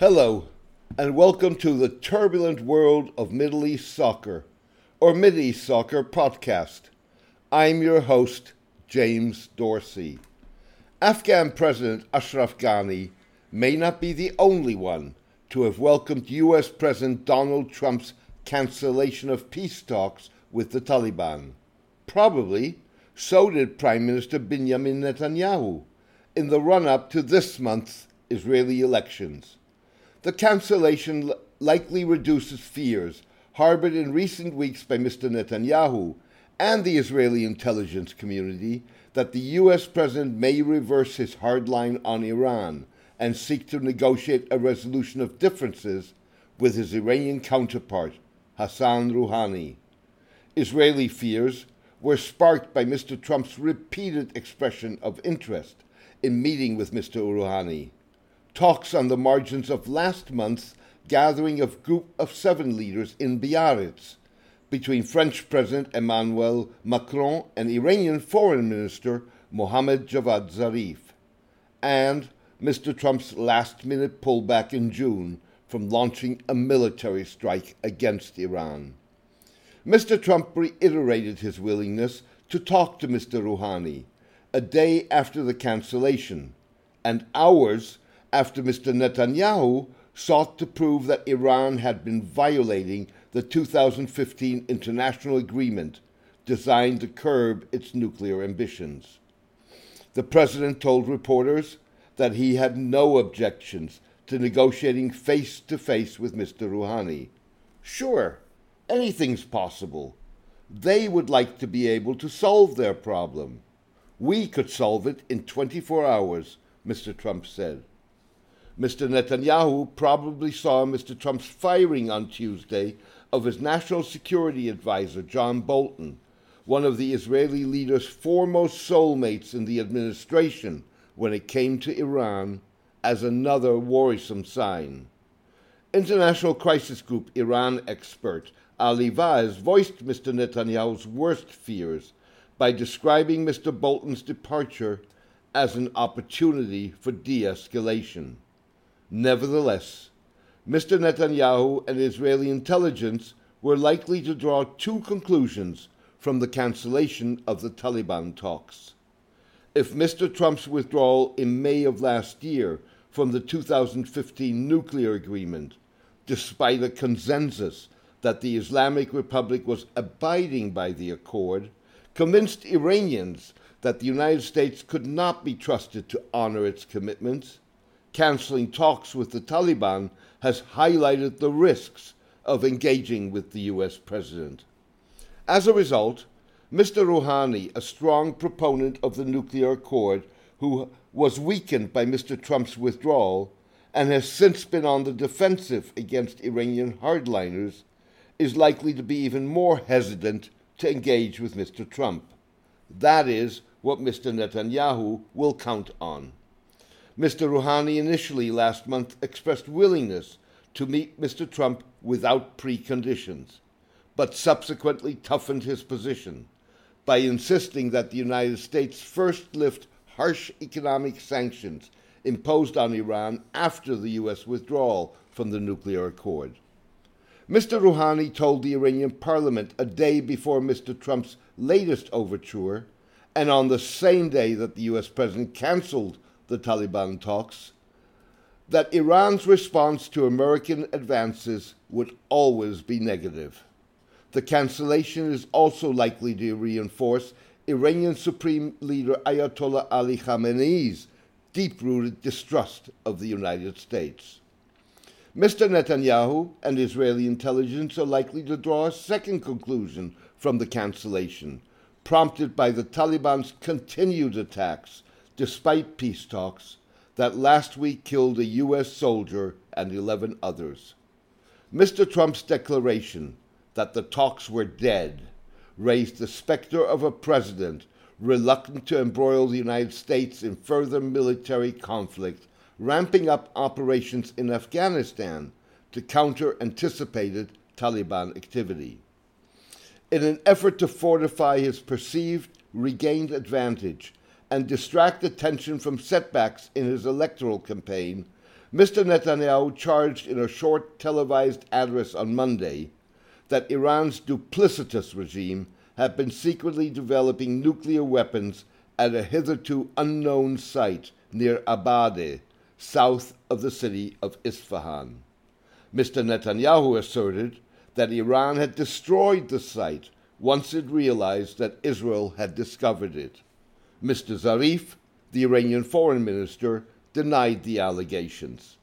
Hello, and welcome to the turbulent world of Middle East soccer, or Mid East Soccer podcast. I'm your host, James Dorsey. Afghan President Ashraf Ghani may not be the only one to have welcomed U.S. President Donald Trump's cancellation of peace talks with the Taliban. Probably so did Prime Minister Benjamin Netanyahu in the run up to this month's Israeli elections. The cancellation likely reduces fears harbored in recent weeks by Mr. Netanyahu and the Israeli intelligence community that the U.S. president may reverse his hard line on Iran and seek to negotiate a resolution of differences with his Iranian counterpart, Hassan Rouhani. Israeli fears were sparked by Mr. Trump's repeated expression of interest in meeting with Mr. Rouhani. Talks on the margins of last month's gathering of Group of Seven leaders in Biarritz between French President Emmanuel Macron and Iranian Foreign Minister Mohammad Javad Zarif, and Mr. Trump's last minute pullback in June from launching a military strike against Iran. Mr. Trump reiterated his willingness to talk to Mr. Rouhani a day after the cancellation, and hours after Mr. Netanyahu sought to prove that Iran had been violating the 2015 international agreement designed to curb its nuclear ambitions. The president told reporters that he had no objections to negotiating face to face with Mr. Rouhani. Sure, anything's possible. They would like to be able to solve their problem. We could solve it in 24 hours, Mr. Trump said. Mr. Netanyahu probably saw Mr. Trump's firing on Tuesday of his national security advisor, John Bolton, one of the Israeli leader's foremost soulmates in the administration when it came to Iran as another worrisome sign. International Crisis Group Iran expert Ali Vaez voiced Mr. Netanyahu's worst fears by describing Mr. Bolton's departure as an opportunity for de escalation. Nevertheless, Mr. Netanyahu and Israeli intelligence were likely to draw two conclusions from the cancellation of the Taliban talks if Mr. Trump's withdrawal in May of last year from the 2015 nuclear agreement, despite a consensus that the Islamic Republic was abiding by the accord, convinced Iranians that the United States could not be trusted to honor its commitments, canceling talks with the Taliban has highlighted the risks of engaging with the U.S. president. As a result, Mr. Rouhani, a strong proponent of the nuclear accord, who was weakened by Mr. Trump's withdrawal and has since been on the defensive against Iranian hardliners, is likely to be even more hesitant to engage with Mr. Trump. That is what Mr. Netanyahu will count on. Mr. Rouhani initially last month expressed willingness to meet Mr. Trump without preconditions, but subsequently toughened his position by insisting that the United States first lift harsh economic sanctions imposed on Iran after the U.S. withdrawal from the nuclear accord. Mr. Rouhani told the Iranian parliament a day before Mr. Trump's latest overture, and on the same day that the U.S. president canceled the Taliban talks, that Iran's response to American advances would always be negative. The cancellation is also likely to reinforce Iranian Supreme Leader Ayatollah Ali Khamenei's deep rooted distrust of the United States. Mr. Netanyahu and Israeli intelligence are likely to draw a second conclusion from the cancellation, prompted by the Taliban's continued attacks, despite peace talks, that last week killed a U.S. soldier and 11 others. Mr. Trump's declaration that the talks were dead raised the specter of a president reluctant to embroil the United States in further military conflict, ramping up operations in Afghanistan to counter anticipated Taliban activity. In an effort to fortify his perceived regained advantage and distract attention from setbacks in his electoral campaign, Mr. Netanyahu charged in a short televised address on Monday that Iran's duplicitous regime had been secretly developing nuclear weapons at a hitherto unknown site near Abadeh, south of the city of Isfahan. Mr. Netanyahu asserted that Iran had destroyed the site once it realized that Israel had discovered it. Mr. Zarif, the Iranian foreign minister, denied the allegations.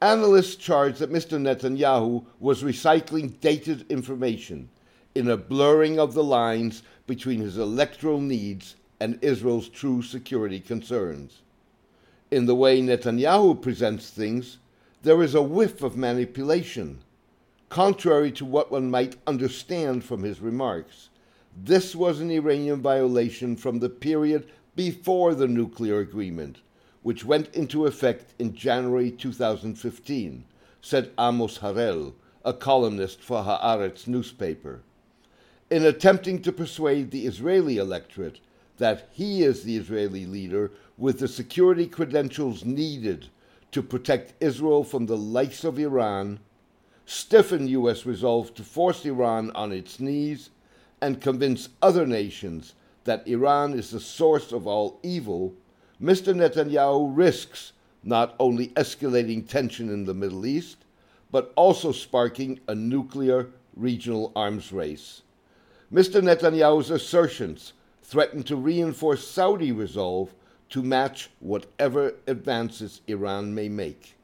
Analysts charge that Mr. Netanyahu was recycling dated information in a blurring of the lines between his electoral needs and Israel's true security concerns. In the way Netanyahu presents things, there is a whiff of manipulation. Contrary to what one might understand from his remarks, this was an Iranian violation from the period before the nuclear agreement, which went into effect in January 2015, said Amos Harel, a columnist for Haaretz newspaper. In attempting to persuade the Israeli electorate that he is the Israeli leader with the security credentials needed to protect Israel from the likes of Iran, stiffen U.S. resolve to force Iran on its knees, and convince other nations that Iran is the source of all evil, Mr. Netanyahu risks not only escalating tension in the Middle East, but also sparking a nuclear regional arms race. Mr. Netanyahu's assertions threaten to reinforce Saudi resolve to match whatever advances Iran may make.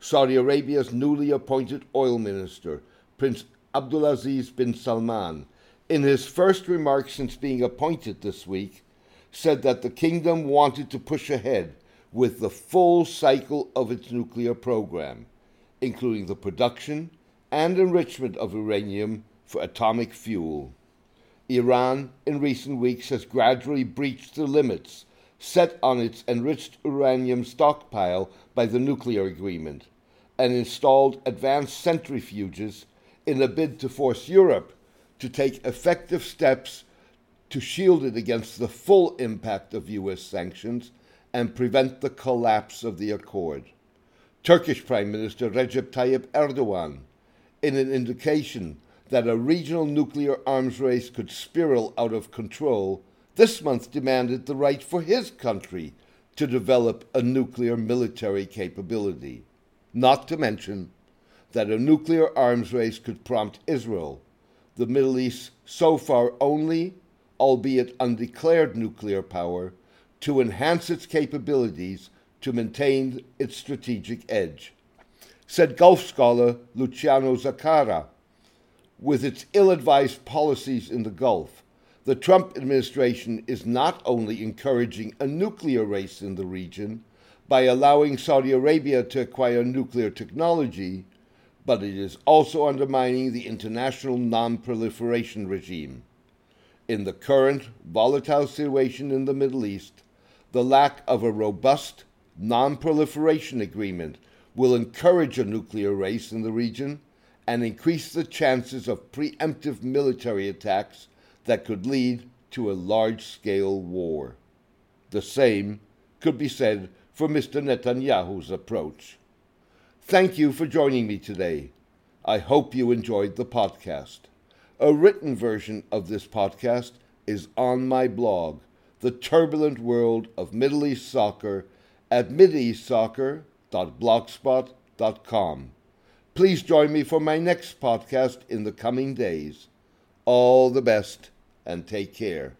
Saudi Arabia's newly appointed oil minister, Prince Abdulaziz bin Salman, in his first remarks since being appointed this week, said that the kingdom wanted to push ahead with the full cycle of its nuclear program, including the production and enrichment of uranium for atomic fuel. Iran, in recent weeks, has gradually breached the limits set on its enriched uranium stockpile by the nuclear agreement and installed advanced centrifuges in a bid to force Europe to take effective steps to shield it against the full impact of U.S. sanctions and prevent the collapse of the accord. Turkish Prime Minister Recep Tayyip Erdogan, in an indication that a regional nuclear arms race could spiral out of control, this month demanded the right for his country to develop a nuclear military capability. Not to mention that a nuclear arms race could prompt Israel, the Middle East so far only albeit undeclared nuclear power, to enhance its capabilities to maintain its strategic edge. Said Gulf scholar Luciano Zaccara, with its ill advised policies in the Gulf, the Trump administration is not only encouraging a nuclear race in the region by allowing Saudi Arabia to acquire nuclear technology, but it is also undermining the international non proliferation regime in the current volatile situation in the Middle East, the lack of a robust non proliferation agreement will encourage a nuclear race in the region and increase the chances of preemptive military attacks that could lead to a large scale war. The same could be said for Mr. Netanyahu's approach. Thank you for joining me today. I hope you enjoyed the podcast. A written version of this podcast is on my blog, The Turbulent World of Middle East Soccer, at mideastsoccer.blogspot.com. Please join me for my next podcast in the coming days. All the best and take care.